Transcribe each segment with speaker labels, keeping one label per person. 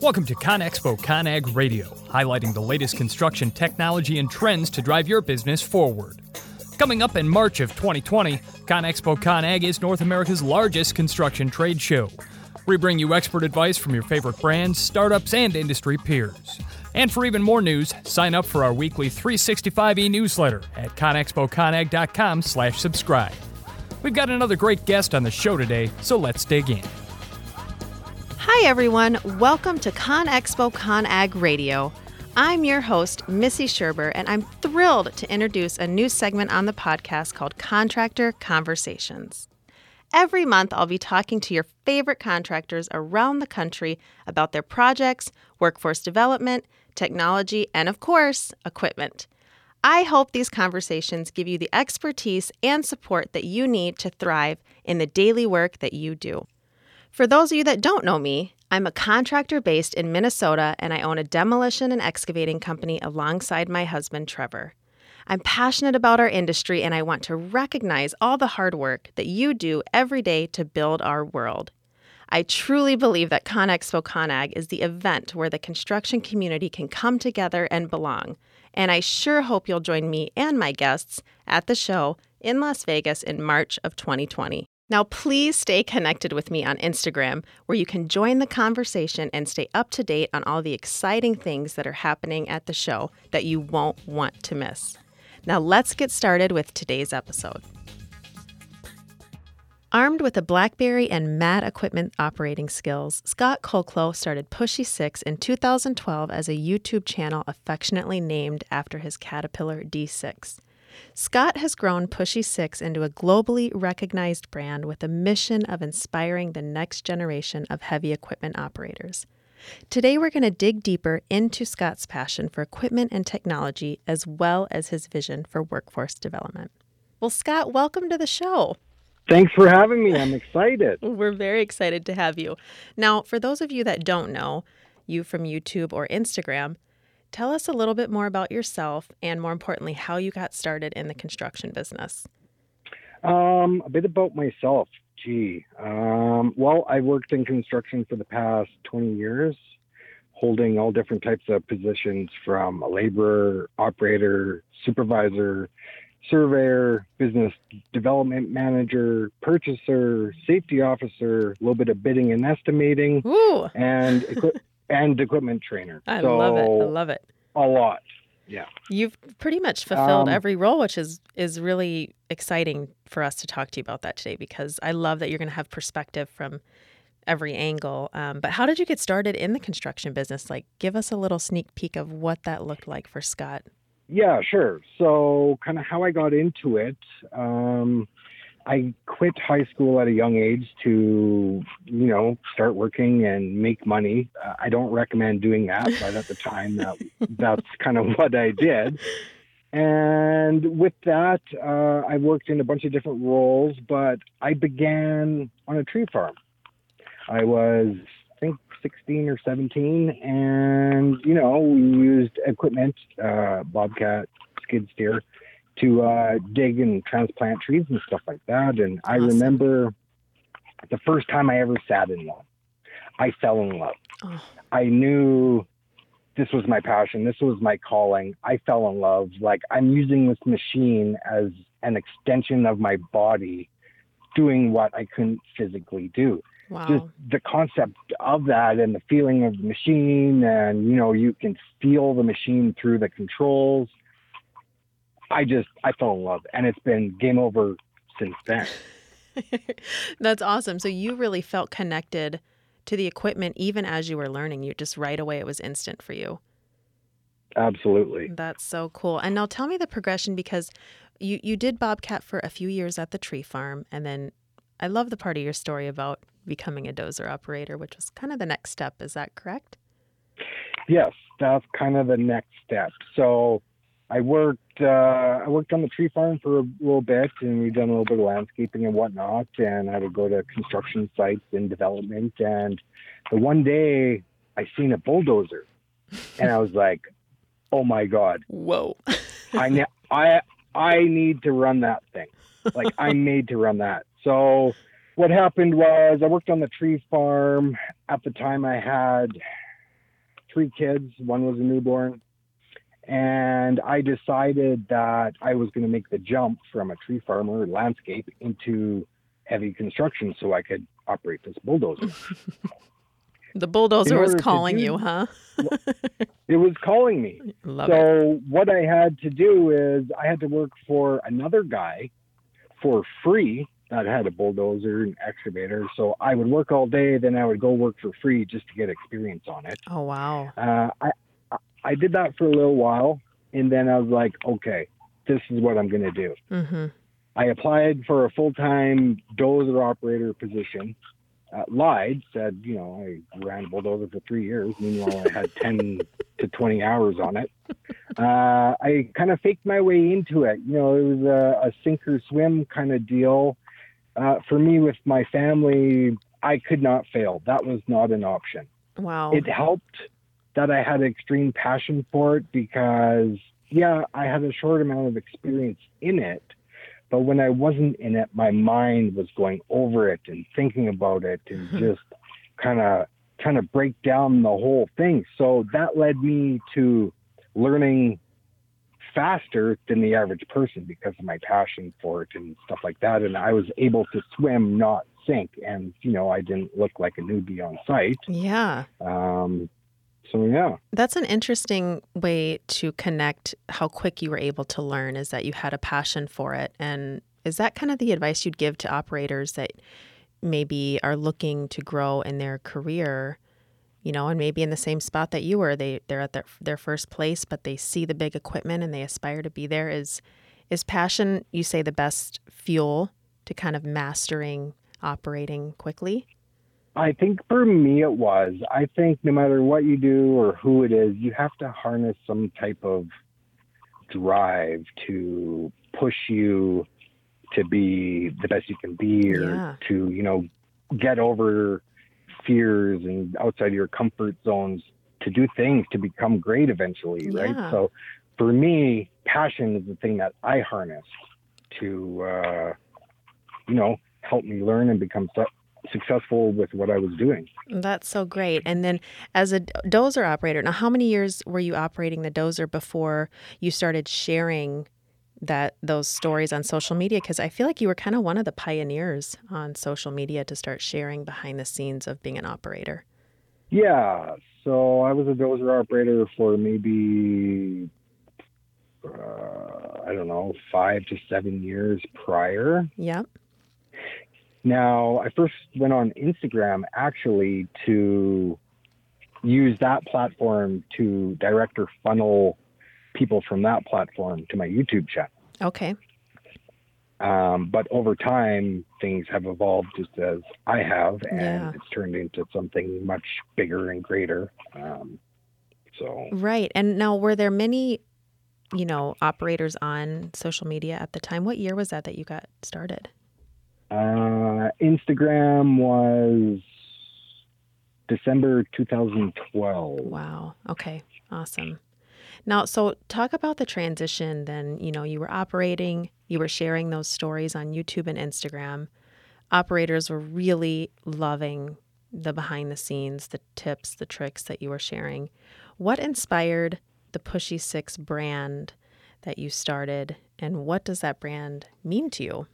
Speaker 1: Welcome to ConExpo ConAg Radio, highlighting the latest construction technology and trends to drive your business forward. Coming up in March of 2020, ConExpo ConAg is North America's largest construction trade show. We bring you expert advice from your favorite brands, startups, and industry peers. And for even more news, sign up for our weekly 365e newsletter at conexpoconag.com slash subscribe. We've got another great guest on the show today, so let's dig in.
Speaker 2: Hi, everyone. Welcome to ConExpo ConAg Radio. I'm your host, Missy Scherber, and I'm thrilled to introduce a new segment on the podcast called Contractor Conversations. Every month, I'll be talking to your favorite contractors around the country about their projects, workforce development, technology, and of course, equipment. I hope these conversations give you the expertise and support that you need to thrive in the daily work that you do. For those of you that don't know me, I'm a contractor based in Minnesota and I own a demolition and excavating company alongside my husband, Trevor. I'm passionate about our industry and I want to recognize all the hard work that you do every day to build our world. I truly believe that ConExpo ConAg is the event where the construction community can come together and belong. And I sure hope you'll join me and my guests at the show in Las Vegas in March of 2020. Now, please stay connected with me on Instagram, where you can join the conversation and stay up to date on all the exciting things that are happening at the show that you won't want to miss. Now, let's get started with today's episode. Armed with a Blackberry and MAT equipment operating skills, Scott Kolklo started Pushy 6 in 2012 as a YouTube channel affectionately named after his Caterpillar D6. Scott has grown Pushy 6 into a globally recognized brand with a mission of inspiring the next generation of heavy equipment operators. Today, we're going to dig deeper into Scott's passion for equipment and technology, as well as his vision for workforce development. Well, Scott, welcome to the show.
Speaker 3: Thanks for having me. I'm excited.
Speaker 2: We're very excited to have you. Now, for those of you that don't know you from YouTube or Instagram, tell us a little bit more about yourself and, more importantly, how you got started in the construction business.
Speaker 3: Um, a bit about myself. Gee, um, well, I worked in construction for the past 20 years, holding all different types of positions from a laborer, operator, supervisor, surveyor, business development manager, purchaser, safety officer, a little bit of bidding and estimating,
Speaker 2: Ooh.
Speaker 3: and equi- and equipment trainer.
Speaker 2: I
Speaker 3: so
Speaker 2: love it. I love it.
Speaker 3: A lot. Yeah.
Speaker 2: You've pretty much fulfilled
Speaker 3: Um,
Speaker 2: every role, which is is really exciting for us to talk to you about that today because I love that you're going to have perspective from every angle. Um, but how did you get started in the construction business? Like, give us a little sneak peek of what that looked like for Scott.
Speaker 3: Yeah, sure. So, kind of how I got into it. Um, I quit high school at a young age to, you know, start working and make money. Uh, I don't recommend doing that, but at the time, that that's kind of what I did. And with that, uh, I worked in a bunch of different roles, but I began on a tree farm. I was, I think, 16 or 17, and you know, we used equipment, uh, bobcat, skid steer, to uh, dig and transplant trees and stuff like that. And I remember the first time I ever sat in one, I fell in love.
Speaker 2: Oh,
Speaker 3: I knew this was my passion. This was my calling. I fell in love. Like I'm using this machine as an extension of my body, doing what I couldn't physically do. Just the concept of that and the feeling of the machine, and you know, you can feel the machine through the controls. I just I fell in love, and it's been game over since then.
Speaker 2: That's awesome. So you really felt connected to the equipment even as you were learning. You just right away, it was instant for you.
Speaker 3: Absolutely.
Speaker 2: That's so cool. And now tell me the progression because you you did Bobcat for a few years at the tree farm and then I love the part of your story about becoming a dozer operator, which was kind of the next step. Is that correct?
Speaker 3: Yes, that's kind of the next step. So I worked uh, I worked on the tree farm for a little bit, and we done a little bit of landscaping and whatnot. And I would go to construction sites and development. And the one day I seen a bulldozer, and I was like, "Oh my god,
Speaker 2: Whoa.
Speaker 3: I ne- I I need to run that thing. Like I'm made to run that." So what happened was I worked on the tree farm. At the time, I had three kids. One was a newborn. And I decided that I was going to make the jump from a tree farmer landscape into heavy construction so I could operate this bulldozer.
Speaker 2: the bulldozer was calling
Speaker 3: do-
Speaker 2: you, huh?
Speaker 3: it was calling me.
Speaker 2: Love it.
Speaker 3: so what I had to do is I had to work for another guy for free that had a bulldozer and excavator. So I would work all day, then I would go work for free just to get experience on it.
Speaker 2: Oh, wow.
Speaker 3: Uh, I I- did that for a little while, and then I was like, okay, this is what I'm going to do.
Speaker 2: Mm-hmm.
Speaker 3: I applied for a full time dozer operator position. Uh, lied, said, you know, I ran a bulldozer for three years. Meanwhile, I had 10 to 20 hours on it. Uh, I kind of faked my way into it. You know, it was a, a sink or swim kind of deal. Uh, for me, with my family, I could not fail. That was not an option
Speaker 2: Wow.
Speaker 3: it helped that I had extreme passion for it because, yeah, I had a short amount of experience in it. But when I wasn't in it, my mind was going over it and thinking about it and
Speaker 2: Mhm.
Speaker 3: just kind of trying to break down the whole thing. So that led me to learning faster than the average person because of my passion for it and stuff like that. And I was able to swim, not sink. And, you know, I didn't look like a newbie on site.
Speaker 2: yeah.
Speaker 3: Um, so yeah,
Speaker 2: That's an interesting way to connect how quick you were able to learn is that you had a passion for it. And is that kind of the advice you'd give to operators that maybe are looking to grow in their career, you know, and maybe in the same spot that you were, they they're at their their first place, but they see the big equipment and they aspire to be there. Is is passion, you say, the best fuel to kind of mastering operating quickly?
Speaker 3: I think for me it was. I think no matter what you do or who it is, you have to harness some type of drive to push you to be the best you can be or
Speaker 2: Yeah.
Speaker 3: to, you know, get over fears and outside your comfort zones to do things to become great eventually,
Speaker 2: Yeah.
Speaker 3: right? So for me, passion is the thing that I harness to, uh, you know, help me learn and become successful with what I was doing.
Speaker 2: That's so great. And then as a dozer operator, now how many years were you operating the dozer before you started sharing that those stories on social media because I feel like you were kind of one of the pioneers on social media to start sharing behind the scenes of being an operator.
Speaker 3: Yeah, so I was a dozer operator for maybe uh, I don't know five to seven years prior.
Speaker 2: Yep.
Speaker 3: Now I first went on Instagram actually to use that platform to direct or funnel people from that platform to my YouTube channel.
Speaker 2: Okay.
Speaker 3: Um, but over time, things have evolved just as I have, and
Speaker 2: Yeah.
Speaker 3: it's turned into something much bigger and greater. Um, so
Speaker 2: Right. And now were there many, you know, operators on social media at the time? What year was that that you got started?
Speaker 3: Uh, Instagram was December 2012.
Speaker 2: Wow. Okay. Awesome. Now, so talk about the transition then. You know, you were operating, you were sharing those stories on YouTube and Instagram. Operators were really loving the behind the scenes, the tips, the tricks that you were sharing. What inspired the Pushy Six brand that you started, and what does that brand mean to you?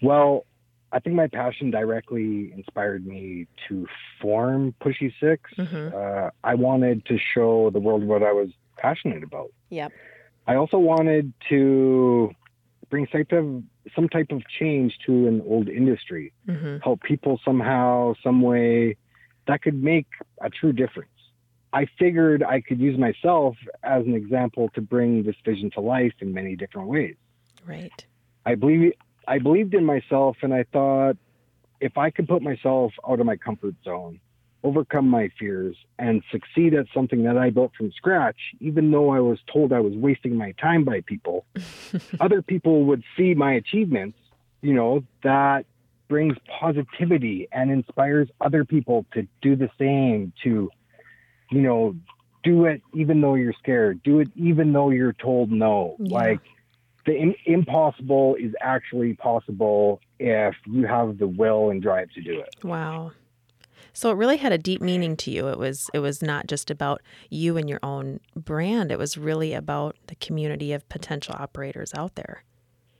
Speaker 3: Well, I think my passion directly inspired me to form Pushy 6
Speaker 2: Mhm.
Speaker 3: Uh, I wanted to show the world what I was passionate about.
Speaker 2: Yep.
Speaker 3: I also wanted to bring some type of, some type of change to an old industry,
Speaker 2: hmm
Speaker 3: help people somehow, some way that could make a true difference. I figured I could use myself as an example to bring this vision to life in many different ways.
Speaker 2: Right.
Speaker 3: I believe I believed in myself and I thought if I could put myself out of my comfort zone, overcome my fears and succeed at something that I built from scratch, even though I was told I was wasting my time by people, other people would see my achievements, you know, that brings positivity and inspires other people to do the same, to, you know, do it even though you're scared, do it even though you're told no.
Speaker 2: Yeah.
Speaker 3: Like the Im- impossible is actually possible if you have the will and drive to do it.
Speaker 2: Wow. So it really had a deep meaning to you. It was it was not just about you and your own brand. It was really about the community of potential operators out there.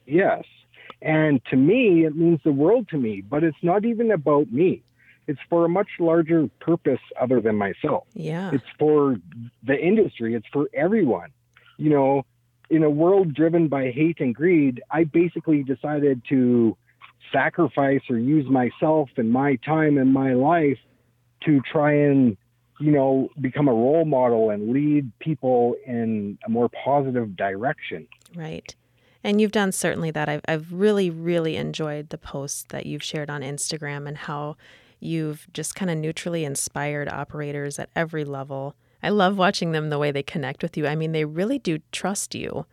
Speaker 3: Yes. And to me, it means the world to me, but it's not even about me. It's for a much larger purpose other than myself.
Speaker 2: Yeah.
Speaker 3: It's for the industry, it's for everyone. You know, in a world driven by hate and greed, I basically decided to sacrifice or use myself and my time and my life to try and you know become a role model and lead people in a more positive direction.
Speaker 2: Right. And you've done certainly that. I've, I've really really enjoyed the posts that you've shared on instagram and how you've just kind of neutrally inspired operators at every level i love watching them the way they connect with you i mean they really do trust you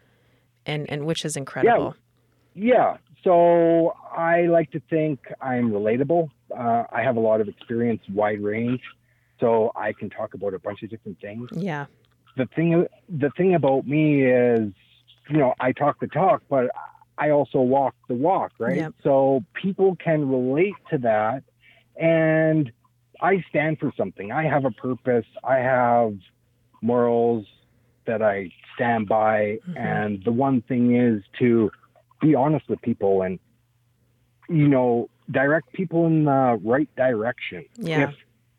Speaker 2: and and which is incredible
Speaker 3: yeah, yeah. So I like to think I'm relatable. Uh, I have a lot of experience, wide range, so I can talk about a bunch of different things.
Speaker 2: Yeah.
Speaker 3: The thing, the thing about me is, you know, I talk the talk, but I also walk the walk, right?
Speaker 2: Yep.
Speaker 3: So people can relate to that, and I stand for something. I have a purpose. I have morals that I stand by,
Speaker 2: Mhm.
Speaker 3: and the one thing is to be honest with people and you know direct people in the right direction
Speaker 2: Yeah.
Speaker 3: if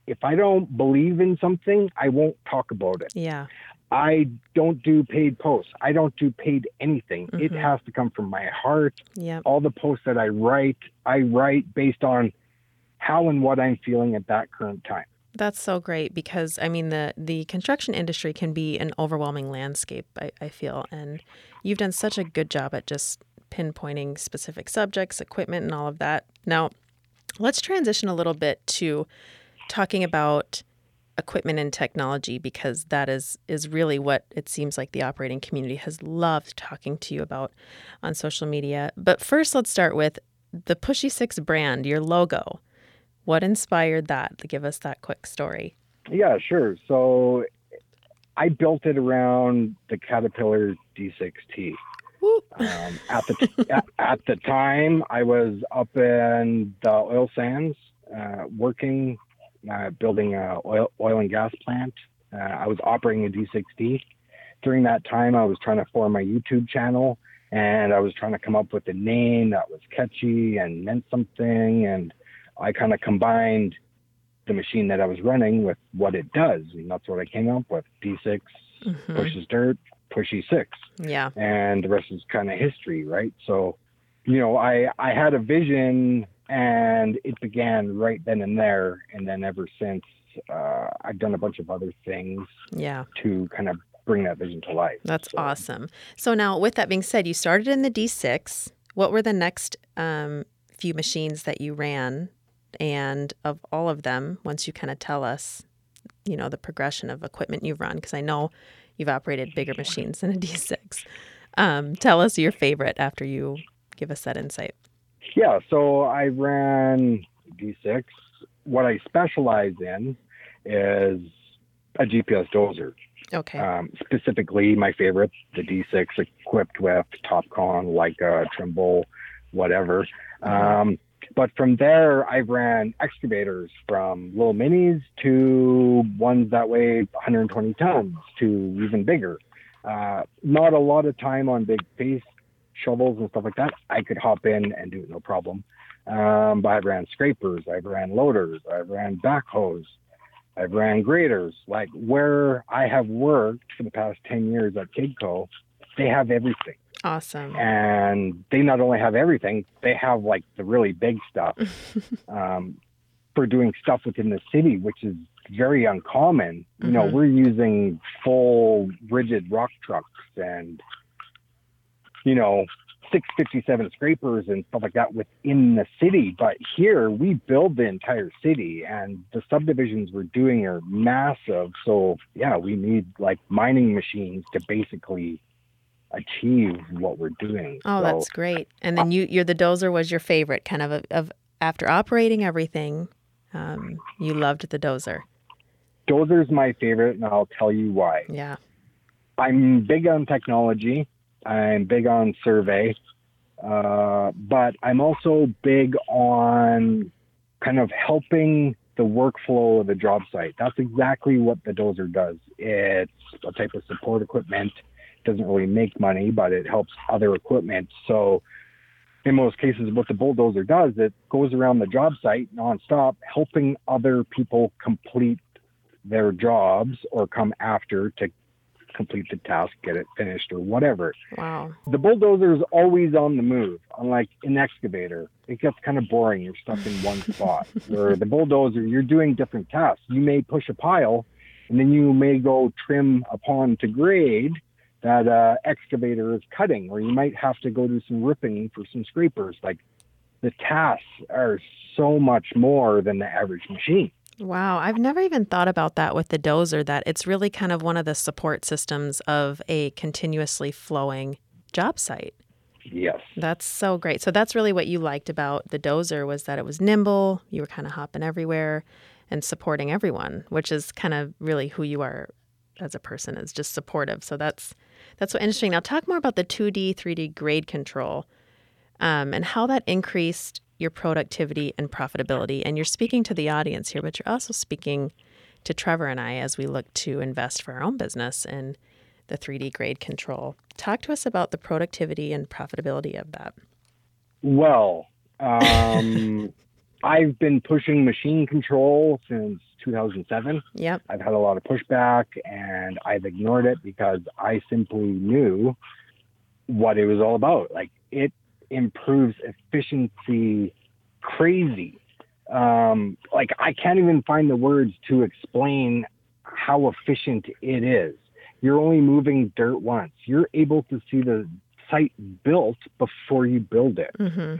Speaker 3: if i don't believe in something i won't talk about it
Speaker 2: Yeah.
Speaker 3: i don't do paid posts i don't do paid anything it
Speaker 2: Mhm.
Speaker 3: has to come from my heart
Speaker 2: Yeah.
Speaker 3: all the posts that i write i write based on how and what i'm feeling at that current time
Speaker 2: That's so great because I mean the the construction industry can be an overwhelming landscape. I, I feel, and you've done such a good job at just pinpointing specific subjects, equipment, and all of that. Now, let's transition a little bit to talking about equipment and technology because that is is really what it seems like the operating community has loved talking to you about on social media. But first, let's start with the Pushy Six brand, your logo. What inspired that? Give us that quick story.
Speaker 3: yeah sure so i built it around the caterpillar d6t Um, at the at, at the time, I was up in the oil sands, uh, working, uh, building a oil oil and gas plant. Uh, I was operating a D6D. During that time, I was trying to form my YouTube channel, and I was trying to come up with a name that was catchy and meant something. And I kind of combined the machine that I was running with what it does, and that's what I came up with. D6
Speaker 2: Mhm.
Speaker 3: pushes dirt, pushy six
Speaker 2: Yeah.
Speaker 3: and the rest is kind of history, right? So, you know, I I had a vision, and it began right then and there, and then ever since, uh, I've done a bunch of other things
Speaker 2: Yeah.
Speaker 3: to kind of bring that vision to life.
Speaker 2: That's
Speaker 3: So,
Speaker 2: awesome. So now, with that being said, you started in the D6. What were the next um, few machines that you ran? And of all of them, once you kind of tell us, you know, the progression of equipment you've run, because I know you've operated bigger machines than a D6. Um, tell us your favorite after you give us that insight.
Speaker 3: Yeah, so I ran D6. What I specialize in is a GPS dozer.
Speaker 2: Okay.
Speaker 3: Um, specifically, my favorite, the D6, equipped with Topcon, Leica, Trimble, whatever. Um, but from there, I've ran excavators from little minis to ones that weigh 120 tons to even bigger. Uh, not a lot of time on big face shovels and stuff like that. I could hop in and do it no problem. Um, but I've ran scrapers, I've ran loaders, I've ran backhoes, I've ran graders. Like where I have worked for the past 10 years at Kidco, they have everything.
Speaker 2: Awesome.
Speaker 3: And they not only have everything, they have like the really big stuff um, for doing stuff within the city, which is very uncommon. You know,
Speaker 2: Mhm.
Speaker 3: we're using full rigid rock trucks and, you know, 657 scrapers and stuff like that within the city. But here we build the entire city and the subdivisions we're doing are massive. So, yeah, we need like mining machines to basically achieve what we're doing.
Speaker 2: Oh,
Speaker 3: So-
Speaker 2: that's great. And then you, you're the dozer was your favorite kind of of after operating everything. Um, you loved the dozer.
Speaker 3: Dozer's my favorite, and I'll tell you why.
Speaker 2: Yeah.
Speaker 3: I'm big on technology. I'm big on survey, uh, but I'm also big on kind of helping the workflow of the job site. That's exactly what the dozer does. It's a type of support equipment. Doesn't really make money, but it helps other equipment. So in most cases, what the bulldozer does, it goes around the job site nonstop, helping other people complete their jobs or come after to complete the task, get it finished, or whatever.
Speaker 2: Wow.
Speaker 3: The bulldozer is always on the move, unlike an excavator. It gets kind of boring. You're stuck in one spot. Where the bulldozer, you're doing different tasks. You may push a pile, and then you may go trim a pond to grade that uh, excavator is cutting, or you might have to go do some ripping for some scrapers. Like the tasks are so much more than the average machine.
Speaker 2: Wow, I've never even thought about that with the dozer, that it's really kind of one of the support systems of a continuously flowing job site.
Speaker 3: Yes.
Speaker 2: That's so great. So that's really what you liked about the dozer was that it was nimble, you were kind of hopping everywhere and supporting everyone, which is kind of really who you are as a person is just supportive. So that's that's so interesting. Now talk more about the 2D, 3D grade control um, and how that increased your productivity and profitability. And you're speaking to the audience here, but you're also speaking to Trevor and I as we look to invest for our own business in the 3D grade control. Talk to us about the productivity and profitability of that.
Speaker 3: Well, um, I've been pushing machine control since 2007.
Speaker 2: Yep.
Speaker 3: I've had a lot of pushback and I've ignored it because I simply knew what it was all about. Like it improves efficiency crazy. Um, like I can't even find the words to explain how efficient it is. You're only moving dirt once. You're able to see the site built before you build it.
Speaker 2: Mm-hmm.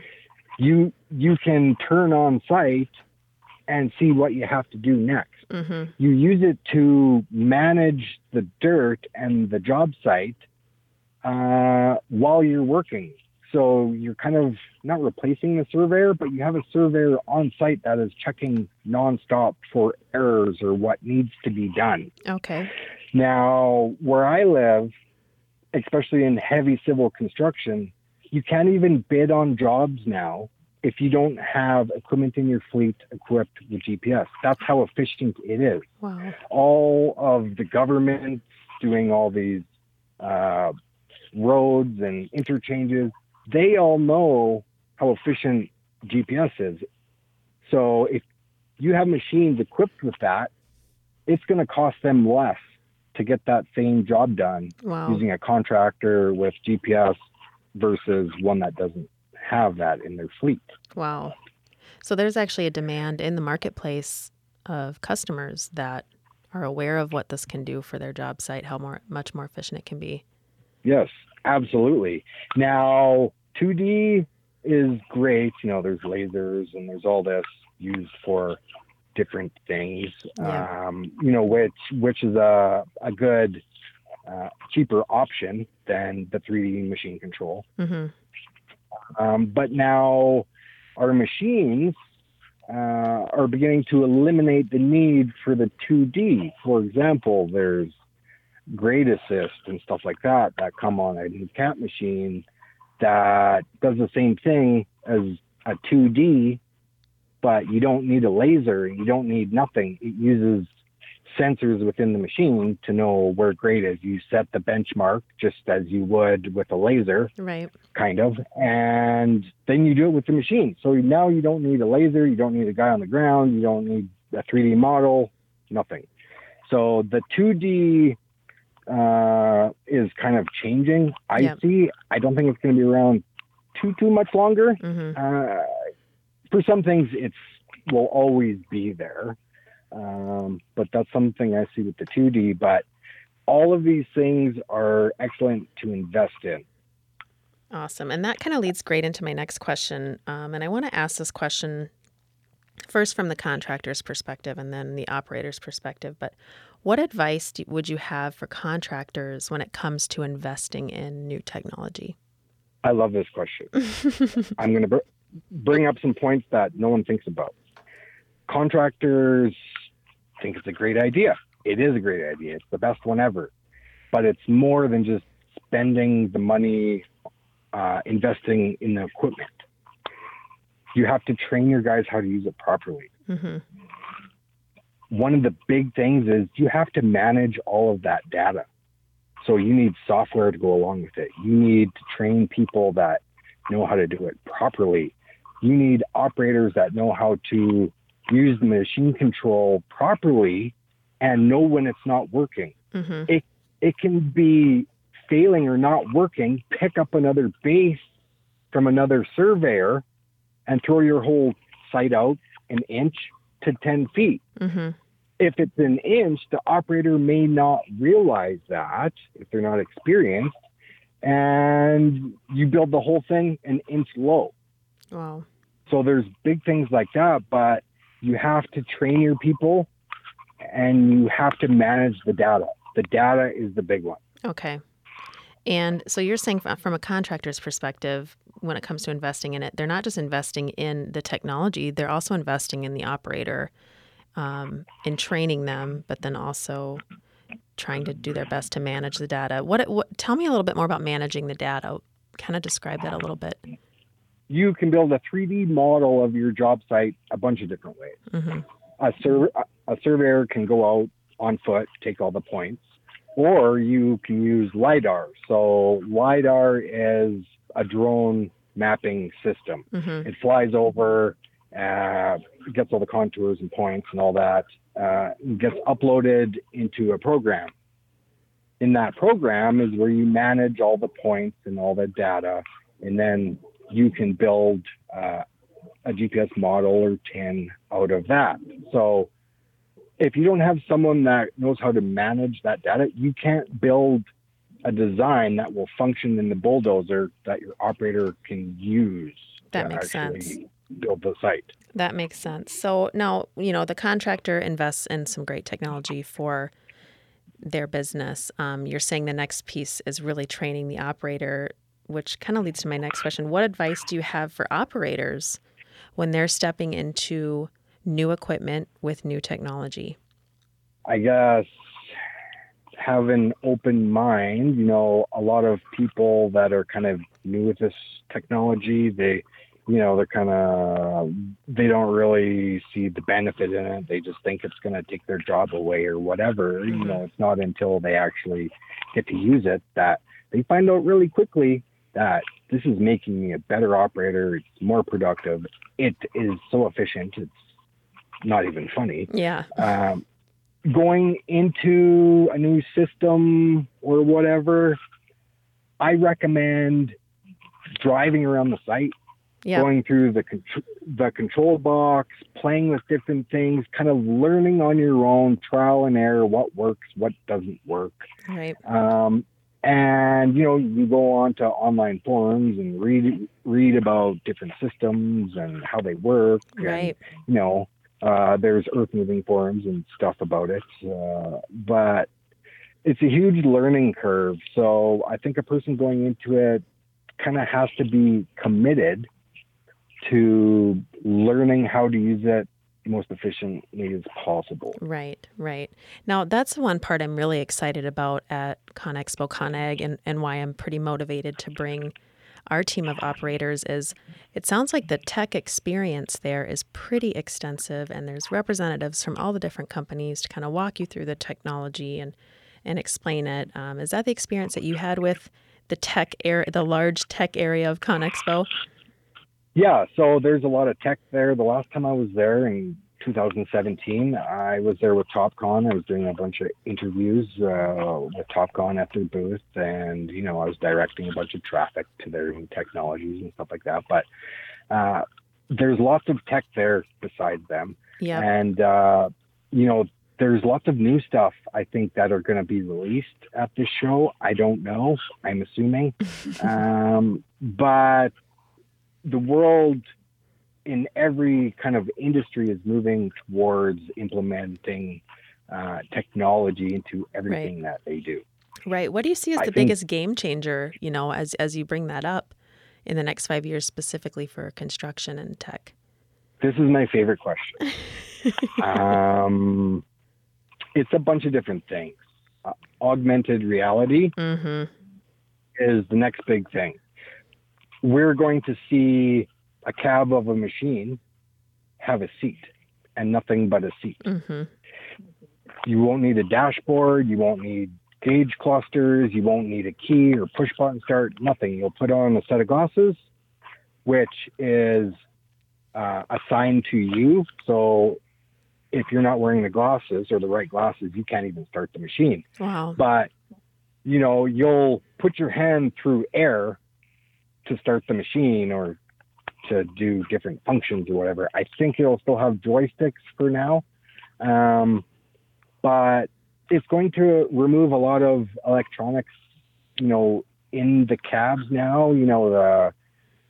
Speaker 3: You you can turn on site and see what you have to do next.
Speaker 2: Mm-hmm.
Speaker 3: You use it to manage the dirt and the job site uh, while you're working. So you're kind of not replacing the surveyor, but you have a surveyor on site that is checking nonstop for errors or what needs to be done.
Speaker 2: Okay.
Speaker 3: Now, where I live, especially in heavy civil construction, you can't even bid on jobs now if you don't have equipment in your fleet equipped with GPS. That's how efficient it is.
Speaker 2: Wow.
Speaker 3: All of the government doing all these uh, roads and interchanges, they all know how efficient GPS is. So if you have machines equipped with that, it's going to cost them less to get that same job done
Speaker 2: Wow.
Speaker 3: using a contractor with GPS versus one that doesn't have that in their fleet.
Speaker 2: Wow. So there's actually a demand in the marketplace of customers that are aware of what this can do for their job site, how more much more efficient it can be.
Speaker 3: Yes, absolutely. Now, 2D is great. You know, there's lasers and there's all this used for different things.
Speaker 2: Yeah.
Speaker 3: Um, you know, which which is a a good uh, cheaper option than the 3D machine control.
Speaker 2: Mm-hmm.
Speaker 3: Um, but now our machines uh, are beginning to eliminate the need for the 2D. For example, there's grade assist and stuff like that that come on a new cat machine that does the same thing as a 2D, but you don't need a laser. You don't need nothing. It uses sensors within the machine to know where grade is. You set the benchmark just as you would with a laser
Speaker 2: Right.
Speaker 3: kind of, and then you do it with the machine. So now you don't need a laser, you don't need a guy on the ground, you don't need a 3D model, nothing. So the 2D uh, is kind of changing. I
Speaker 2: Yep.
Speaker 3: see. I don't think it's going to be around too too much longer.
Speaker 2: Mm-hmm.
Speaker 3: Uh, for some things, it's will always be there, um, but that's something I see with the 2D. But all of these things are excellent to invest in.
Speaker 2: Awesome. And that kind of leads great into my next question. Um, and I want to ask this question first from the contractor's perspective and then the operator's perspective. But what advice do, would you have for contractors when it comes to investing in new technology?
Speaker 3: I love this question. I'm going to br- bring up some points that no one thinks about. Contractors think it's a great idea. It is a great idea. It's the best one ever. But it's more than just spending the money uh, investing in the equipment. You have to train your guys how to use it properly.
Speaker 2: mm-hmm.
Speaker 3: one of the big things is you have to manage all of that data. So you need software to go along with it. You need to train people that know how to do it properly. You need operators that know how to use the machine control properly and know when it's not working.
Speaker 2: Mm-hmm.
Speaker 3: It it can be failing or not working. Pick up another base from another surveyor and throw your whole site out an inch to 10 feet.
Speaker 2: Mm-hmm.
Speaker 3: If it's an inch, the operator may not realize that if they're not experienced, and you build the whole thing an inch low.
Speaker 2: Wow.
Speaker 3: So there's big things like that, but you have to train your people and you have to manage the data. The data is the big one.
Speaker 2: Okay. And so you're saying from a contractor's perspective, when it comes to investing in it, they're not just investing in the technology, they're also investing in the operator, um, in training them, but then also trying to do their best to manage the data. What, what tell me a little bit more about managing the data. Kind of describe that a little bit.
Speaker 3: You can build a 3D model of your job site a bunch of different ways.
Speaker 2: hmm
Speaker 3: a, sur- a surveyor can go out on foot, take all the points, or you can use LIDAR. So, LIDAR is a drone mapping system.
Speaker 2: hmm
Speaker 3: It flies over, uh, gets all the contours and points and all that, uh, gets uploaded into a program. In that program is where you manage all the points and all the data, and then you can build uh, a GPS model or TIN out of that. So if you don't have someone that knows how to manage that data, you can't build a design that will function in the bulldozer that your operator can use.
Speaker 2: That
Speaker 3: to
Speaker 2: makes sense.
Speaker 3: Build the site.
Speaker 2: That makes sense. So now, you know, the contractor invests in some great technology for their business. Um, you're saying the next piece is really training the operator, which kind of leads to my next question. What advice do you have for operators when they're stepping into new equipment with new technology?
Speaker 3: I guess have an open mind. You know, a lot of people that are kind of new with this technology, they, you know, they're kind of, they don't really see the benefit in it. They just think it's going to take their job away or whatever. You mm-hmm. know, it's not until they actually get to use it that they find out really quickly that this is making me a better operator. It's more productive. It is so efficient. It's not even funny
Speaker 2: Yeah.
Speaker 3: um, going into a new system or whatever, I recommend driving around the site,
Speaker 2: Yeah.
Speaker 3: going through the contr- the control box, playing with different things, kind of learning on your own, trial and error, what works, what doesn't work.
Speaker 2: Right.
Speaker 3: Um, and you know, you go on to online forums and read read about different systems and how they work. and,
Speaker 2: Right.
Speaker 3: you know, uh, there's earth moving forums and stuff about it. Uh, but it's a huge learning curve. So I think a person going into it kind of has to be committed to learning how to use it most efficiently as possible.
Speaker 2: Right, right. Now, that's the one part I'm really excited about at ConExpo ConAg and, and why I'm pretty motivated to bring our team of operators is it sounds like the tech experience there is pretty extensive and there's representatives from all the different companies to kind of walk you through the technology and and explain it. Um, is that the experience that you had with the tech area, the large tech area of ConExpo?
Speaker 3: Yeah, so there's a lot of tech there. The last time I was there in 2017, I was there with TopCon. I was doing a bunch of interviews uh, with TopCon at their booth, and you know I was directing a bunch of traffic to their new technologies and stuff like that. But uh, there's lots of tech there besides them,
Speaker 2: Yeah.
Speaker 3: and uh, you know there's lots of new stuff I think that are going to be released at this show. I don't know. I'm assuming, um, but the world in every kind of industry is moving towards implementing uh, technology into everything that they do.
Speaker 2: Right. What do you see as
Speaker 3: I
Speaker 2: the
Speaker 3: think-
Speaker 2: biggest game changer, you know, as as you bring that up in the next 5 years specifically for construction and tech?
Speaker 3: This is my favorite question. um, it's a bunch of different things. Uh, augmented reality
Speaker 2: Mhm.
Speaker 3: is the next big thing. We're going to see a cab of a machine have a seat and nothing but a seat.
Speaker 2: Mhm.
Speaker 3: you won't need a dashboard, you won't need gauge clusters, you won't need a key or push button start, nothing. You'll put on a set of glasses, which is uh, assigned to you. So if you're not wearing the glasses or the right glasses, you can't even start the machine.
Speaker 2: Wow.
Speaker 3: But you know, you'll put your hand through air to start the machine or to do different functions or whatever. I think it'll still have joysticks for now. Um, but it's going to remove a lot of electronics, you know, in the cabs now, you know, the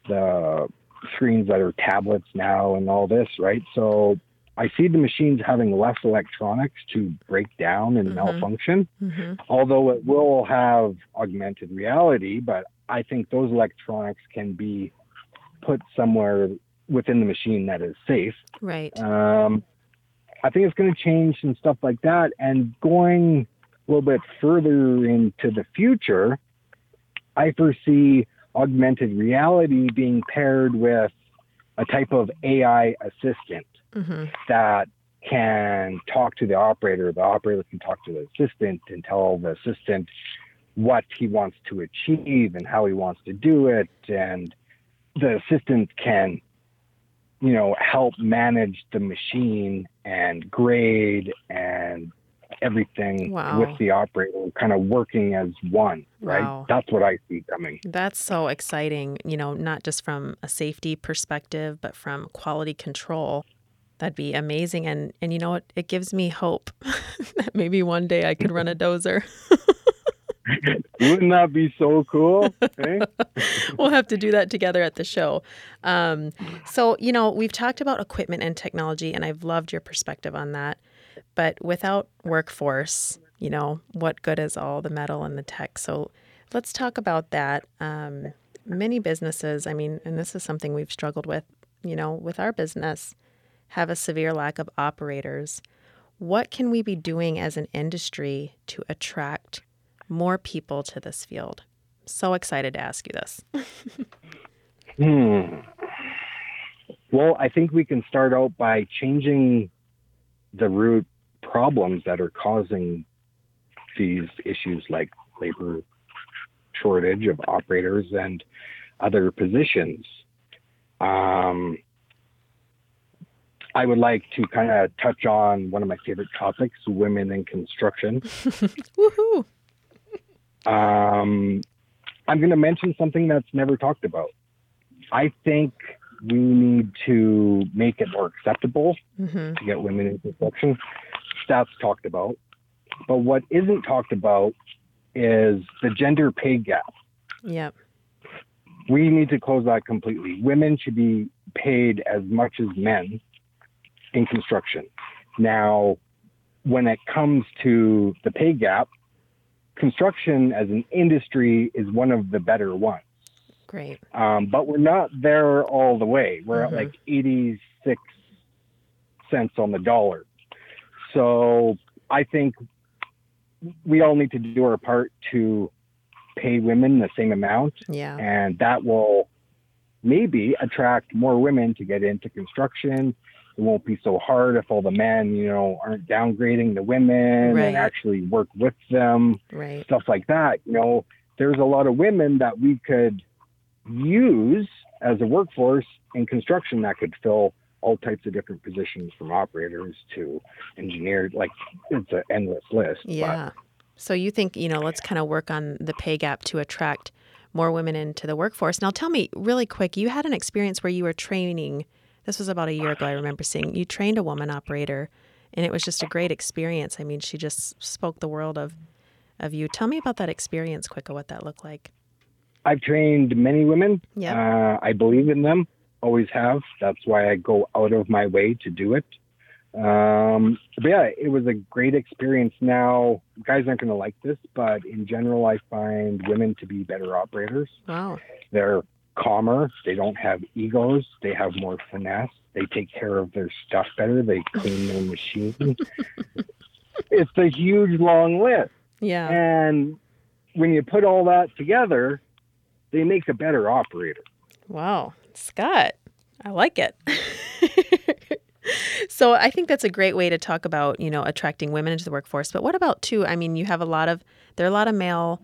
Speaker 3: the screens that are tablets now and all this, right? So I see the machines having less electronics to break down and
Speaker 2: Mhm.
Speaker 3: malfunction,
Speaker 2: hmm
Speaker 3: although it will have augmented reality, but I think those electronics can be put somewhere within the machine that is safe.
Speaker 2: Right.
Speaker 3: Um, I think it's going to change some stuff like that. And going a little bit further into the future, I foresee augmented reality being paired with a type of AI assistant
Speaker 2: hmm
Speaker 3: that can talk to the operator. The operator can talk to the assistant and tell the assistant what he wants to achieve and how he wants to do it. And the assistant can, you know, help manage the machine and grade and everything
Speaker 2: Wow.
Speaker 3: with the operator kind of working as one, right?
Speaker 2: Wow.
Speaker 3: That's what I see coming.
Speaker 2: That's so exciting, you know, not just from a safety perspective, but from quality control. That'd be amazing. And and you know what? It gives me hope that maybe one day I could run a dozer.
Speaker 3: Wouldn't that be so cool? eh?
Speaker 2: we'll have to do that together at the show. Um, so, you know, we've talked about equipment and technology, and I've loved your perspective on that. But without workforce, you know, what good is all the metal and the tech? So, let's talk about that. Um, many businesses, I mean, and this is something we've struggled with, you know, with our business, have a severe lack of operators. What can we be doing as an industry to attract more people to this field? So excited to ask you this.
Speaker 3: Hmm. Well, I think we can start out by changing the root problems that are causing these issues like labor shortage of operators and other positions. Um, I would like to kind of touch on one of my favorite topics women in construction.
Speaker 2: Woohoo!
Speaker 3: Um, I'm going to mention something that's never talked about. I think we need to make it more acceptable
Speaker 2: hmm
Speaker 3: to get women in construction. That's talked about. But what isn't talked about is the gender pay gap.
Speaker 2: Yep.
Speaker 3: We need to close that completely. Women should be paid as much as men in construction. Now, when it comes to the pay gap, construction as an industry is one of the better ones.
Speaker 2: Great.
Speaker 3: Um, but we're not there all the way. We're
Speaker 2: Mhm.
Speaker 3: at like 86 cents on the dollar. So I think we all need to do our part to pay women the same amount,
Speaker 2: Yeah.
Speaker 3: and that will maybe attract more women to get into construction. It won't be so hard if all the men, you know, aren't downgrading the women
Speaker 2: Right.
Speaker 3: and actually work with them
Speaker 2: Right.
Speaker 3: stuff like that. You know, there's a lot of women that we could use as a workforce in construction that could fill all types of different positions from operators to engineers. Like it's an endless list. but
Speaker 2: Yeah. So you think, you know, let's kind of work on the pay gap to attract more women into the workforce. Now tell me really quick, you had an experience where you were training. This was about a year ago, I remember seeing. You trained a woman operator and it was just a great experience. I mean, she just spoke the world of of you. Tell me about that experience, quick, what that looked like.
Speaker 3: I've trained many women.
Speaker 2: Yeah.
Speaker 3: Uh, I believe in them, always have. That's why I go out of my way to do it. Um, but yeah, it was a great experience. Now, guys aren't going to like this, but in general, I find women to be better operators.
Speaker 2: Wow.
Speaker 3: They're calmer. They don't have egos. They have more finesse. They take care of their stuff better. They clean their machine. it's a huge, long list.
Speaker 2: Yeah.
Speaker 3: And when you put all that together, they make a better operator.
Speaker 2: Wow. Scott, I like it. So I think that's a great way to talk about, you know, attracting women into the workforce. But what about too? I mean, you have a lot of there are a lot of male,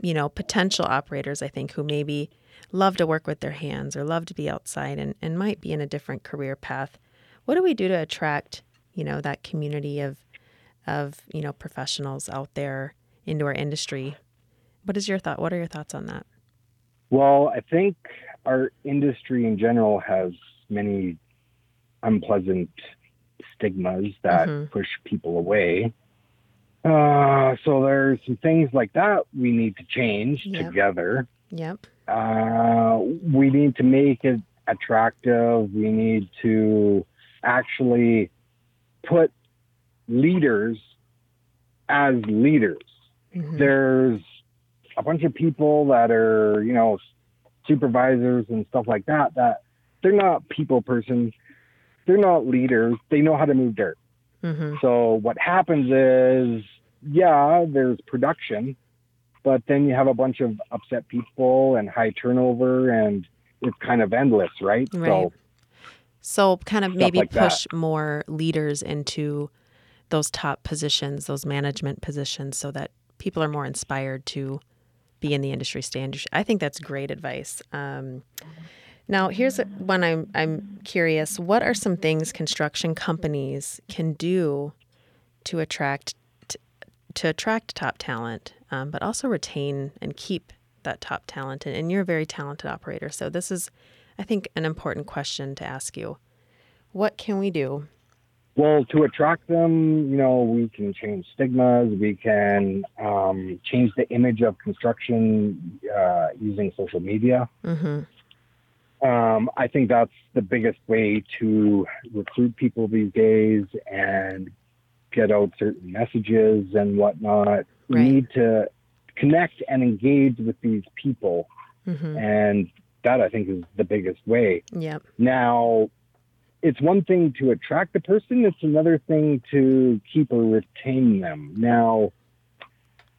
Speaker 2: you know, potential operators, I think, who maybe love to work with their hands or love to be outside and, and might be in a different career path. What do we do to attract, you know, that community of of, you know, professionals out there into our industry? What is your thought? What are your thoughts on that?
Speaker 3: Well, I think our industry in general has many unpleasant stigmas that
Speaker 2: Mhm.
Speaker 3: push people away. Uh, so there's some things like that we need to change
Speaker 2: Yep.
Speaker 3: together.
Speaker 2: Yep.
Speaker 3: Uh, we need to make it attractive. We need to actually put leaders as leaders.
Speaker 2: Mhm.
Speaker 3: There's a bunch of people that are, you know, supervisors and stuff like that, that they're not people persons. They're not leaders. They know how to move dirt.
Speaker 2: Mhm.
Speaker 3: So what happens is, yeah, there's production, but then you have a bunch of upset people and high turnover, and it's kind of endless, right?
Speaker 2: Right.
Speaker 3: So
Speaker 2: So kind of maybe
Speaker 3: like that.
Speaker 2: push more leaders into those top positions, those management positions, so that people are more inspired to be in the industry, stay industry. I think that's great advice. Um, now, here's one I'm I'm curious. What are some things construction companies can do to attract to attract top talent, um, but also retain and keep that top talent? And, and you're a very talented operator, so this is I think, an important question to ask you. What can we do?
Speaker 3: Well, to attract them, you know, we can change stigmas. We can um, change the image of construction uh, using social media.
Speaker 2: hmm
Speaker 3: Um, I think that's the biggest way to recruit people these days and get out certain messages and whatnot. We need to connect and engage with these people,
Speaker 2: hmm
Speaker 3: and that I think is the biggest way.
Speaker 2: Yep.
Speaker 3: Now, it's one thing to attract the person, it's another thing to keep or retain them. Now,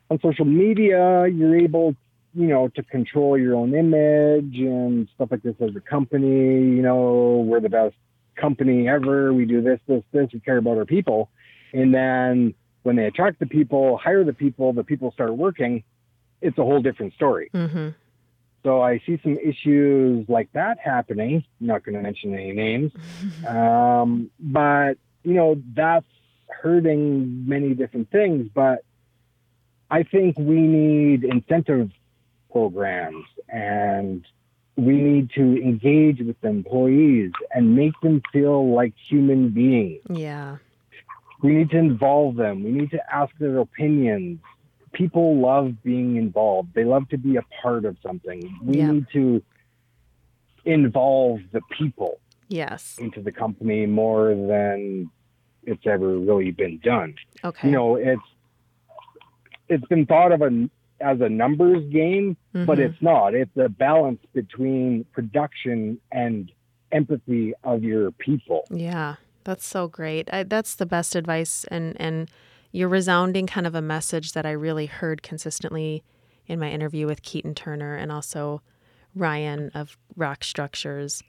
Speaker 3: on social media, you're able, you know, to control your own image and stuff like this as a company. You know, we're the best company ever. We do this, this, this. We care about our people. And then when they attract the people, hire the people, the people start working, it's a whole different story.
Speaker 2: hmm
Speaker 3: So I see some issues like that happening. I'm not going to mention any names, um, but you know that's hurting many different things. But I think we need incentive programs and we need to engage with the employees and make them feel like human beings.
Speaker 2: Yeah.
Speaker 3: We need to involve them. We need to ask their opinions. People love being involved. They love to be a part of something. We
Speaker 2: Yeah.
Speaker 3: need to involve the people
Speaker 2: Yes.
Speaker 3: into the company more than it's ever really been done.
Speaker 2: Okay.
Speaker 3: You know, it's it's been thought of a, as a numbers game, but
Speaker 2: Mhm.
Speaker 3: it's not. It's a balance between production and empathy of your people.
Speaker 2: Yeah, that's so great. I, that's the best advice, and and you're resounding kind of a message that I really heard consistently in my interview with Keaton Turner and also Ryan of Rock Structures,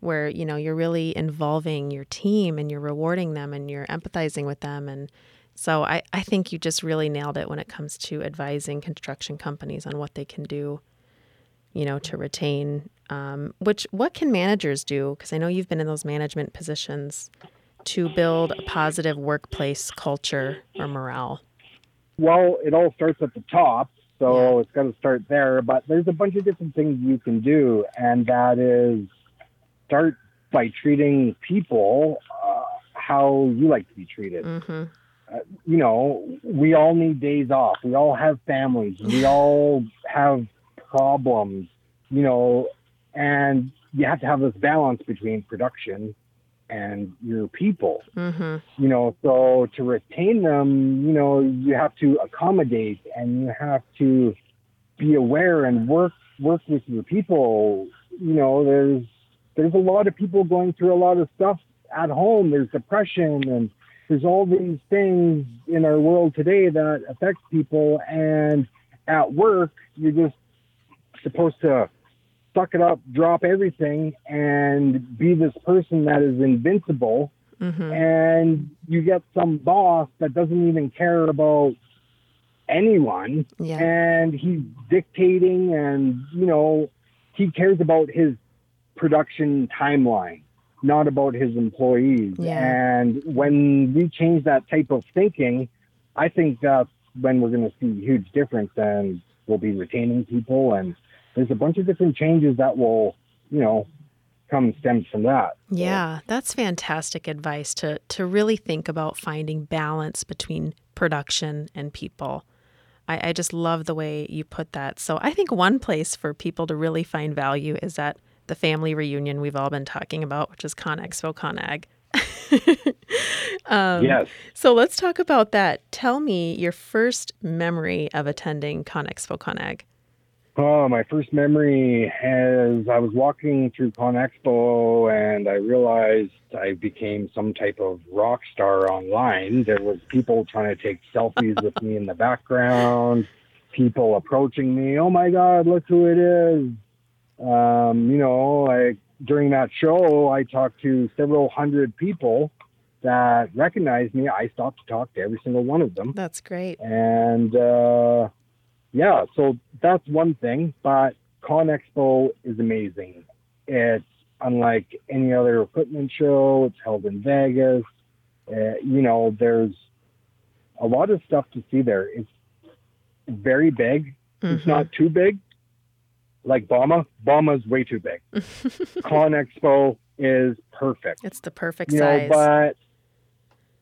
Speaker 2: where you know you're really involving your team and you're rewarding them and you're empathizing with them, and so I I think you just really nailed it when it comes to advising construction companies on what they can do you know, to retain. Um, which what can managers do? Because I know you've been in those management positions to build a positive workplace culture or morale.
Speaker 3: Well, it all starts at the top, so it's got to start there. But there's a bunch of different things you can do, and that is start by treating people uh, how you like to be treated.
Speaker 2: hmm
Speaker 3: You know, we all need days off. We all have families. We all have problems. You know, and you have to have this balance between production and your people.
Speaker 2: Hmm
Speaker 3: you know so to retain them you know you have to accommodate and you have to be aware and work work with your people. You know there's there's a lot of people going through a lot of stuff at home. There's depression and there's all these things in our world today that affect people. And at work you're just supposed to suck it up drop everything and be this person that is invincible
Speaker 2: Mm-hmm.
Speaker 3: and you get some boss that doesn't even care about anyone
Speaker 2: Yeah.
Speaker 3: and he's dictating and you know he cares about his production timeline not about his employees
Speaker 2: Yeah.
Speaker 3: and when we change that type of thinking i think that's when we're going to see a huge difference and we'll be retaining people and there's a bunch of different changes that will you know come stem from that
Speaker 2: Yeah, that's fantastic advice to to really think about finding balance between production and people. I, I just love the way you put that. So I think one place for people to really find value is at the family reunion we've all been talking about, which is Con Expo Conag. um,
Speaker 3: yes
Speaker 2: So let's talk about that. Tell me your first memory of attending Con Expo Conag.
Speaker 3: Oh, my first memory is I was walking through Con Expo and I realized I became some type of rock star online. There was people trying to take selfies with me in the background, people approaching me. Oh my God, look who it is. Um, you know, I during that show I talked to several hundred people that recognized me. I stopped to talk to every single one of them
Speaker 2: That's great.
Speaker 3: and uh, yeah, so that's one thing. But Con Expo is amazing. It's unlike any other equipment show. It's held in Vegas. Uh, you know, there's a lot of stuff to see there. It's very big. It's
Speaker 2: Mhm.
Speaker 3: not too big. Like Bauma, Bauma's way too big. Con Expo is perfect
Speaker 2: It's the perfect
Speaker 3: you know, but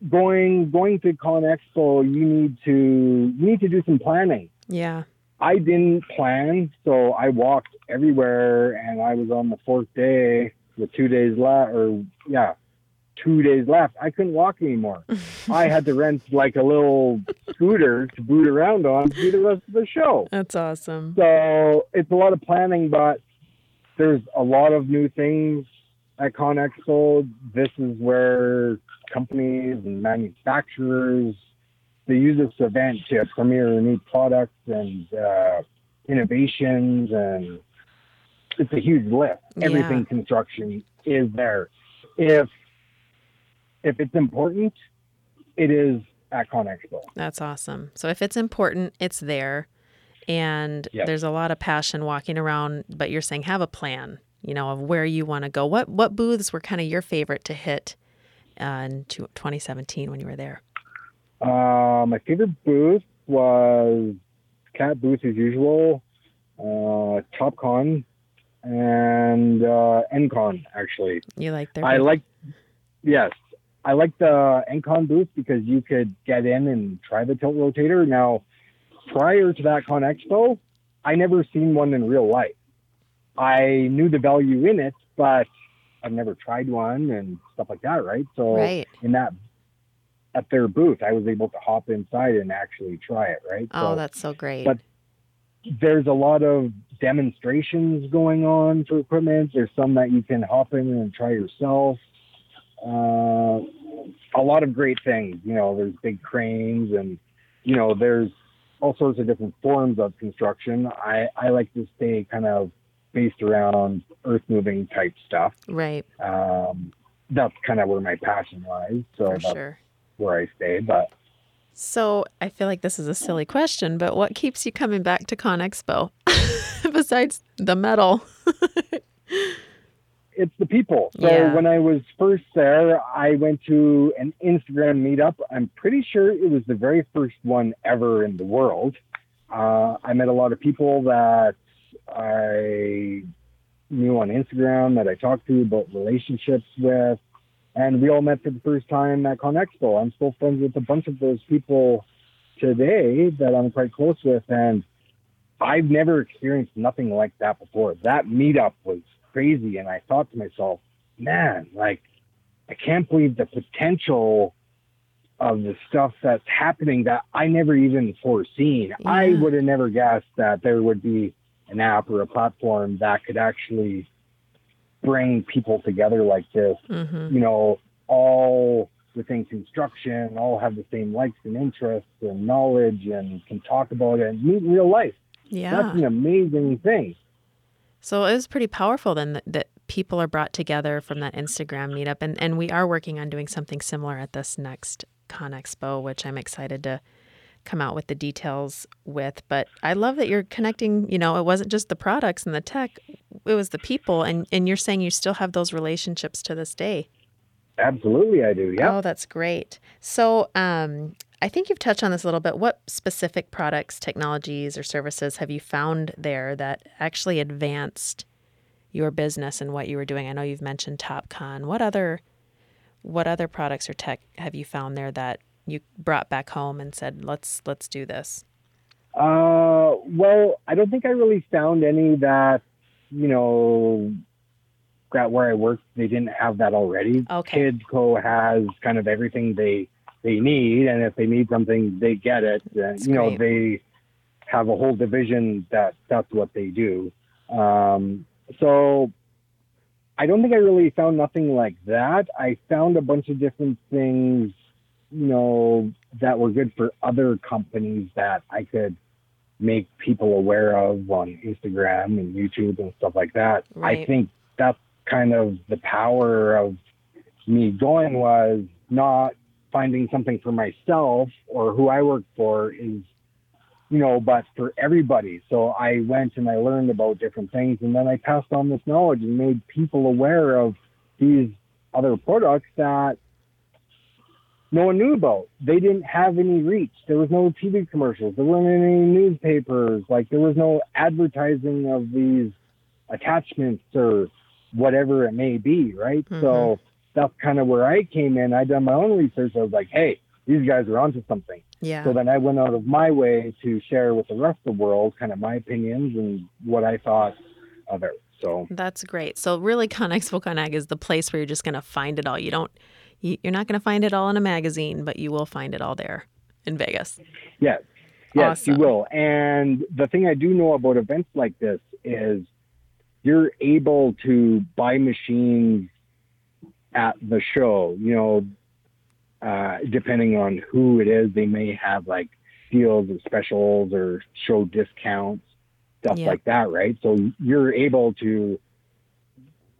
Speaker 3: going going to Con Expo, you need to you need to do some planning.
Speaker 2: Yeah.
Speaker 3: I didn't plan, so I walked everywhere, and I was on the fourth day with two days left, or yeah, two days left. I couldn't walk anymore. I had to rent like a little scooter to boot around on to do the rest of the show.
Speaker 2: That's awesome.
Speaker 3: So it's a lot of planning, but there's a lot of new things at Con Expo. This is where companies and manufacturers they use this event to premiere new products and uh, innovations, and it's a huge lift.
Speaker 2: Yeah.
Speaker 3: Everything construction is there. If if it's important, it is at Con Expo.
Speaker 2: That's awesome. So if it's important, it's there. And there's a lot of passion walking around, but you're saying have a plan, you know, of where you want to go. What what booths were kind of your favorite to hit uh, in 2017 when you were there?
Speaker 3: Uh, my favorite booth was Cat booth as usual, uh, TopCon, and uh, Engcon actually.
Speaker 2: You like their
Speaker 3: I like, yes, I like the Engcon booth because you could get in and try the tilt rotator. Now, prior to that Con Expo, I never seen one in real life. I knew the value in it, but I've never tried one and stuff like that, right? So
Speaker 2: right.
Speaker 3: in that at their booth, I was able to hop inside and actually try it, right?
Speaker 2: Oh,
Speaker 3: so
Speaker 2: that's so great.
Speaker 3: but- there's a lot of demonstrations going on for equipment. There's some that you can hop in and try yourself. Uh, a lot of great things. You know, there's big cranes and you know, there's all sorts of different forms of construction. I, I like to stay kind of based around earth moving type stuff.
Speaker 2: right.
Speaker 3: Um, that's kind of where my passion lies. So
Speaker 2: For
Speaker 3: that's
Speaker 2: sure.
Speaker 3: Where I stay. But
Speaker 2: So I feel like this is a silly question, but what keeps you coming back to Con Expo besides the metal?
Speaker 3: it's the people. So
Speaker 2: Yeah.
Speaker 3: when I was first there, I went to an Instagram meetup. I'm pretty sure it was the very first one ever in the world. Uh, I met a lot of people that I knew on Instagram that I talked to about relationships with, and we all met for the first time at Con Expo. I'm still friends with a bunch of those people today that I'm quite close with, and I've never experienced nothing like that before. That meetup was crazy, and I thought to myself, man, like I can't believe the potential of the stuff that's happening that I never even foreseen. I would have never guessed that there would be an app or a platform that could actually bring people together like this
Speaker 2: hmm
Speaker 3: you know, all within construction, all have the same likes and interests and knowledge and can talk about it and meet in real life.
Speaker 2: Yeah.
Speaker 3: That's an amazing thing.
Speaker 2: So it was pretty powerful then that, that people are brought together from that Instagram meetup, and and we are working on doing something similar at this next Con Expo, which I'm excited to come out with the details with. But I love that you're connecting. You know, it wasn't just the products and the tech; it was the people, and and you're saying you still have those relationships to this day.
Speaker 3: Absolutely, I do. Yeah.
Speaker 2: Oh, that's great. So, um, I think you've touched on this a little bit. What specific products, technologies, or services have you found there that actually advanced your business and what you were doing? I know you've mentioned TopCon. What other what other products or tech have you found there that you brought back home and said, "Let's let's do this"?
Speaker 3: Uh, well, I don't think I really found any that you know at where I work they didn't have that already.
Speaker 2: Okay.
Speaker 3: Kidco has kind of everything they they need, and if they need something, they get it. And, you know, they have a whole division that that's what they do. Um, so I don't think I really found nothing like that. I found a bunch of different things, you know, that were good for other companies that I could make people aware of on Instagram and YouTube and stuff like that. I think that's kind of the power of me going was not finding something for myself or who I work for is you know, but for everybody. So I went and I learned about different things and then I passed on this knowledge and made people aware of these other products that no one knew about. They didn't have any reach. There was no TV commercials. There weren't any newspapers. Like there was no advertising of these attachments or whatever it may be, right? So mm-hmm. that's kind of where I came in. I done my own research. I was like, hey, these guys are onto something.
Speaker 2: Yeah.
Speaker 3: So then I went out of my way to share with the rest of the world kind of my opinions and what I thought of it. So
Speaker 2: That's great. So really, ConExpo ConAg is the place where you're just going to find it all. You don't, you're not going to find it all in a magazine, but you will find it all there in Vegas.
Speaker 3: yes, yes,
Speaker 2: Awesome.
Speaker 3: you will. And the thing I do know about events like this is you're able to buy machines at the show. You know, uh, depending on who it is, they may have like deals or specials or show discounts, stuff
Speaker 2: Yeah.
Speaker 3: like that, right? So you're able to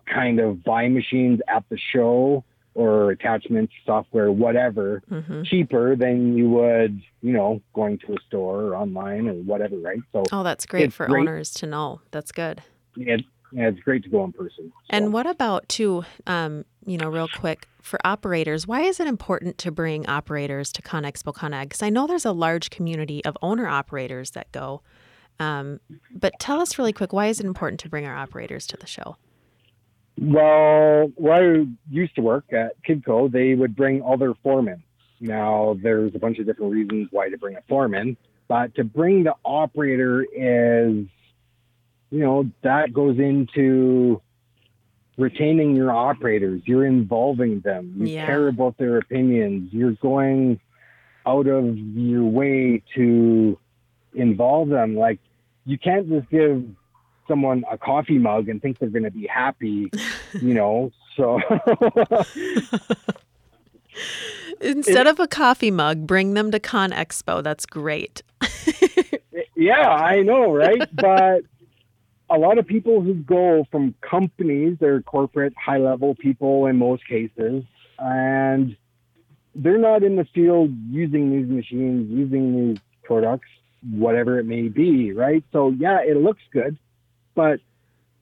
Speaker 3: kind of buy machines at the show or attachments, software, whatever,
Speaker 2: hmm
Speaker 3: cheaper than you would, you know, going to a store or online or whatever, right? So
Speaker 2: Oh, that's great for
Speaker 3: great.
Speaker 2: owners to know. That's good.
Speaker 3: Yeah, yeah, it's great to go in person. So,
Speaker 2: And what about too? Um, you know, real quick for operators, why is it important to bring operators to ConExpo ConAg? Because I know there's a large community of owner operators that go. Um, but tell us really quick, why is it important to bring our operators to the show?
Speaker 3: Well, where I used to work at Kidco, they would bring all their foremen. Now, there's a bunch of different reasons why to bring a foreman, but to bring the operator is, you know, that goes into retaining your operators. You're involving them. You
Speaker 2: Yeah.
Speaker 3: care about their opinions. You're going out of your way to involve them. Like, you can't just give someone a coffee mug and think they're going to be happy, you know. So
Speaker 2: Instead of a coffee mug, bring them to ConExpo. That's great.
Speaker 3: yeah, I know, right? but a lot of people who go from companies, they're corporate, high level people in most cases, and they're not in the field using these machines, using these products, whatever it may be, right? So yeah, it looks good, but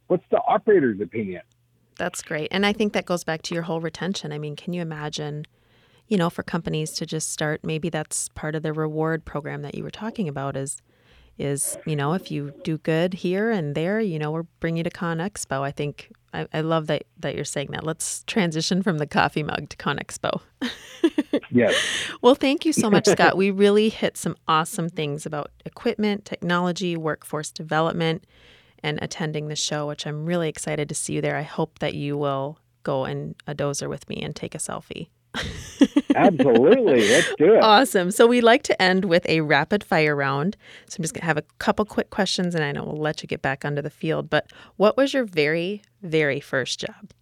Speaker 3: what's the operator's opinion?
Speaker 2: That's great. And I think that goes back to your whole retention. I mean, can you imagine, you know, for companies to just start maybe that's part of the reward program that you were talking about is is, you know, if you do good here and there, you know, we're bring you to Con Expo. I think I, I love that that you're saying that. Let's transition from the coffee mug to Con Expo.
Speaker 3: Yes.
Speaker 2: Well, thank you so much, Scott. We really hit some awesome things about equipment, technology, workforce development, and attending the show, which I'm really excited to see you there. I hope that you will go in a dozer with me and take a selfie.
Speaker 3: Absolutely. Let's do it.
Speaker 2: Awesome. So we like to end with a rapid fire round. So I'm just going to have a couple quick questions and I know we'll let you get back onto the field. But what was your very, very first job?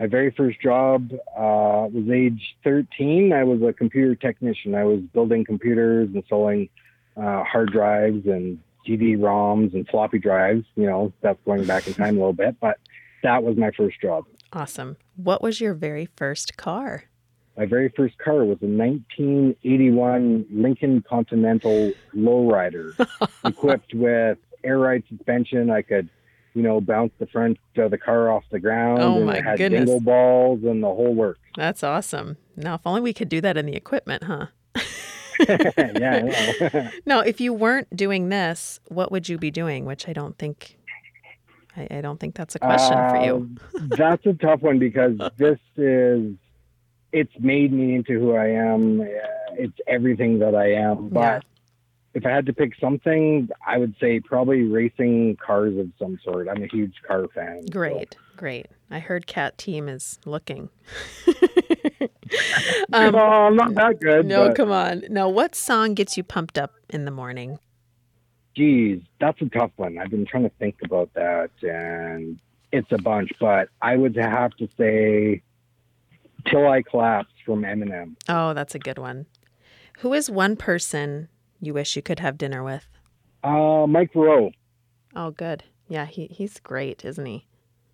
Speaker 3: my very first job uh, was age 13. I was a computer technician. I was building computers, installing uh, hard drives and CD-ROMs and floppy drives. You know, that's going back in time a little bit, but that was my first job.
Speaker 2: Awesome. What was your very first car?
Speaker 3: My very first car was a 1981 Lincoln Continental lowrider, equipped with air ride suspension. I could, you know, bounce the front of the car off the ground.
Speaker 2: Oh,
Speaker 3: and
Speaker 2: my
Speaker 3: it had
Speaker 2: goodness.
Speaker 3: dingle balls and the whole works.
Speaker 2: That's awesome. Now, if only we could do that in the equipment, huh?
Speaker 3: yeah, yeah.
Speaker 2: No, if you weren't doing this, what would you be doing? Which I don't think, I, I don't think that's a question for you.
Speaker 3: Um, that's a tough one because this is, it's made me into who I am. Uh, It's everything that I am. But
Speaker 2: Yeah.
Speaker 3: if I had to pick something, I would say probably racing cars of some sort. I'm a huge car fan. so-
Speaker 2: Great, great. I heard Cat Team is looking. um,
Speaker 3: oh, I'm not that good.
Speaker 2: no,
Speaker 3: but,
Speaker 2: come on. Now, what song gets you pumped up in the morning?
Speaker 3: Geez, that's a tough one. I've been trying to think about that, and it's a bunch. But I would have to say, "Till I Collapse" from Eminem.
Speaker 2: Oh, that's a good one. Who is one person you wish you could have dinner with?
Speaker 3: Uh, Mike Rowe.
Speaker 2: Oh, good. Yeah, he, he's great, isn't he?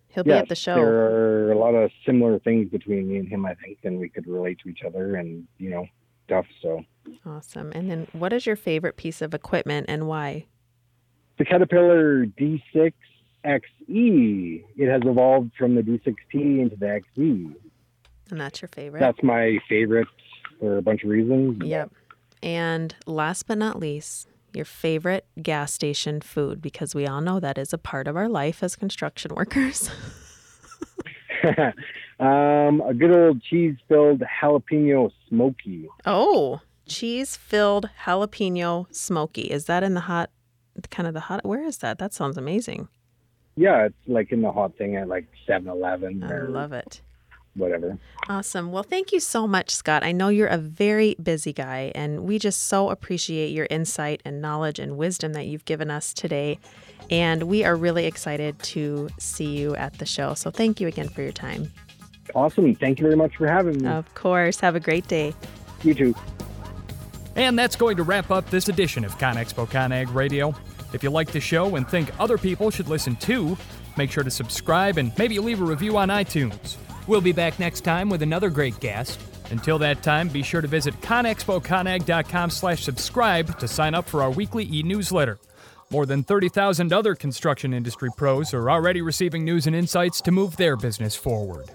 Speaker 2: He'll be
Speaker 3: Yes,
Speaker 2: at the show.
Speaker 3: there are a lot of similar things between me and him. I think, and we could relate to each other, and you know, stuff. So
Speaker 2: Awesome. And then, what is your favorite piece of equipment and why?
Speaker 3: the Caterpillar D6 XE. It has evolved from the D6T into the XE.
Speaker 2: And that's your favorite?
Speaker 3: That's my favorite for a bunch of reasons.
Speaker 2: Yep. And last but not least, your favorite gas station food, because we all know that is a part of our life as construction workers.
Speaker 3: um, a good old cheese-filled jalapeno smoky.
Speaker 2: oh, cheese filled jalapeno smoky. Is that in the hot, kind of the hot? Where is that? That sounds amazing.
Speaker 3: Yeah, it's like in the hot thing at like 7-Eleven
Speaker 2: I love it.
Speaker 3: Whatever.
Speaker 2: Awesome. Well, thank you so much, Scott. I know you're a very busy guy, and we just so appreciate your insight and knowledge and wisdom that you've given us today. And we are really excited to see you at the show. So thank you again for your time.
Speaker 3: Awesome. Thank you very much for having me.
Speaker 2: Of course. Have a great day.
Speaker 3: you too.
Speaker 1: And that's going to wrap up this edition of ConExpo ConAg Radio. If you like the show and think other people should listen too, make sure to subscribe and maybe leave a review on iTunes. We'll be back next time with another great guest. Until that time, be sure to visit conexpoconag.com slash subscribe to sign up for our weekly e-newsletter. More than 30,000 other construction industry pros are already receiving news and insights to move their business forward.